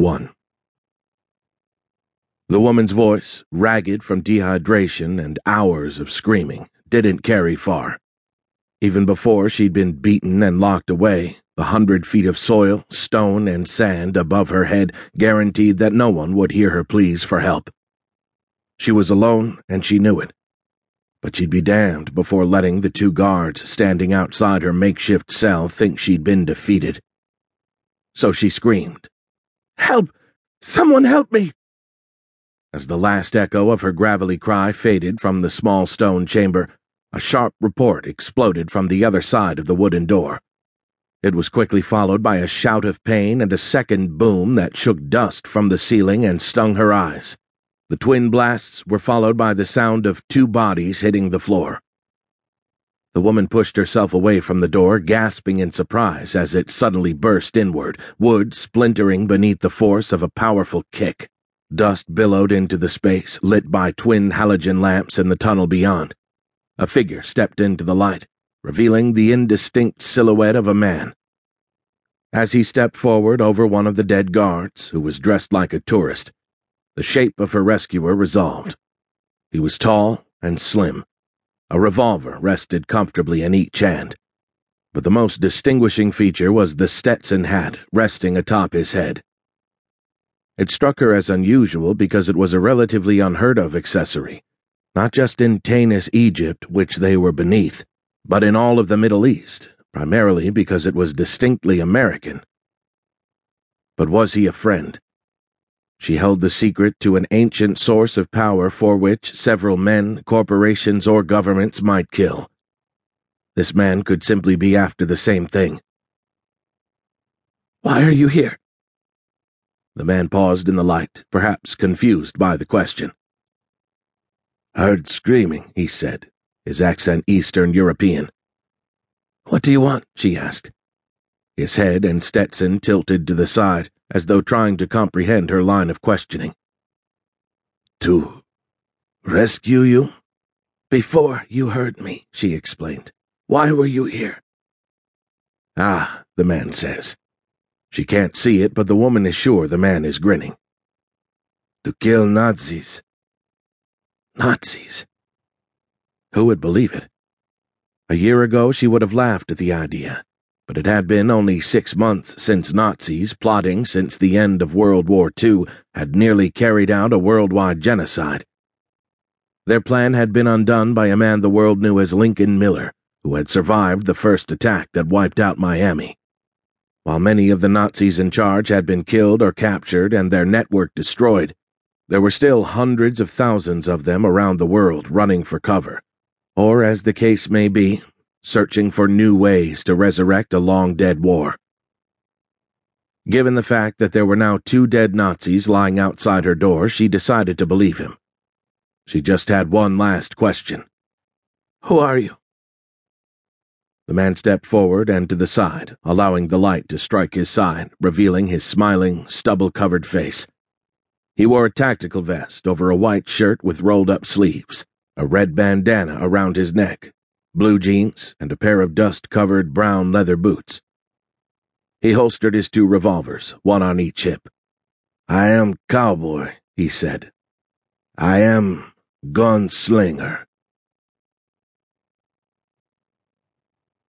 1. The woman's voice, ragged from dehydration and hours of screaming, didn't carry far. Even before she'd been beaten and locked away, the hundred feet of soil, stone, and sand above her head guaranteed that no one would hear her pleas for help. She was alone, and she knew it. But she'd be damned before letting the two guards standing outside her makeshift cell think she'd been defeated. So she screamed, Help! Someone help me! As the last echo of her gravelly cry faded from the small stone chamber, a sharp report exploded from the other side of the wooden door. It was quickly followed by a shout of pain and a second boom that shook dust from the ceiling and stung her eyes. The twin blasts were followed by the sound of two bodies hitting the floor. The woman pushed herself away from the door, gasping in surprise as it suddenly burst inward, wood splintering beneath the force of a powerful kick. Dust billowed into the space, lit by twin halogen lamps in the tunnel beyond. A figure stepped into the light, revealing the indistinct silhouette of a man. As he stepped forward over one of the dead guards, who was dressed like a tourist, the shape of her rescuer resolved. He was tall and slim. A revolver rested comfortably in each hand. But the most distinguishing feature was the Stetson hat resting atop his head. It struck her as unusual because it was a relatively unheard of accessory, not just in Tanis, Egypt, which they were beneath but in all of the Middle East, primarily because it was distinctly American. But was he a friend? She held the secret to an ancient source of power for which several men, corporations, or governments might kill. This man could simply be after the same thing. Why are you here? The man paused in the light, perhaps confused by the question. Heard screaming, he said, his accent Eastern European. What do you want? she asked. His head and Stetson tilted to the side, as though trying to comprehend her line of questioning. To rescue you? Before you heard me, she explained. Why were you here? Ah, the man says. She can't see it, but the woman is sure the man is grinning. To kill Nazis. Nazis? Who would believe it? A year ago she would have laughed at the idea, but it had been only six months since Nazis, plotting since the end of World War II, had nearly carried out a worldwide genocide. Their plan had been undone by a man the world knew as Lincoln Miller, who had survived the first attack that wiped out Miami. While many of the Nazis in charge had been killed or captured and their network destroyed, there were still hundreds of thousands of them around the world running for cover or as the case may be, searching for new ways to resurrect a long dead war. Given the fact that there were now two dead Nazis lying outside her door, she decided to believe him. She just had one last question. Who are you? The man stepped forward and to the side, allowing the light to strike his side, revealing his smiling, stubble covered face. He wore a tactical vest over a white shirt with rolled up sleeves a red bandana around his neck, blue jeans, and a pair of dust covered brown leather boots. He holstered his two revolvers, one on each hip. I am cowboy, he said. I am gunslinger.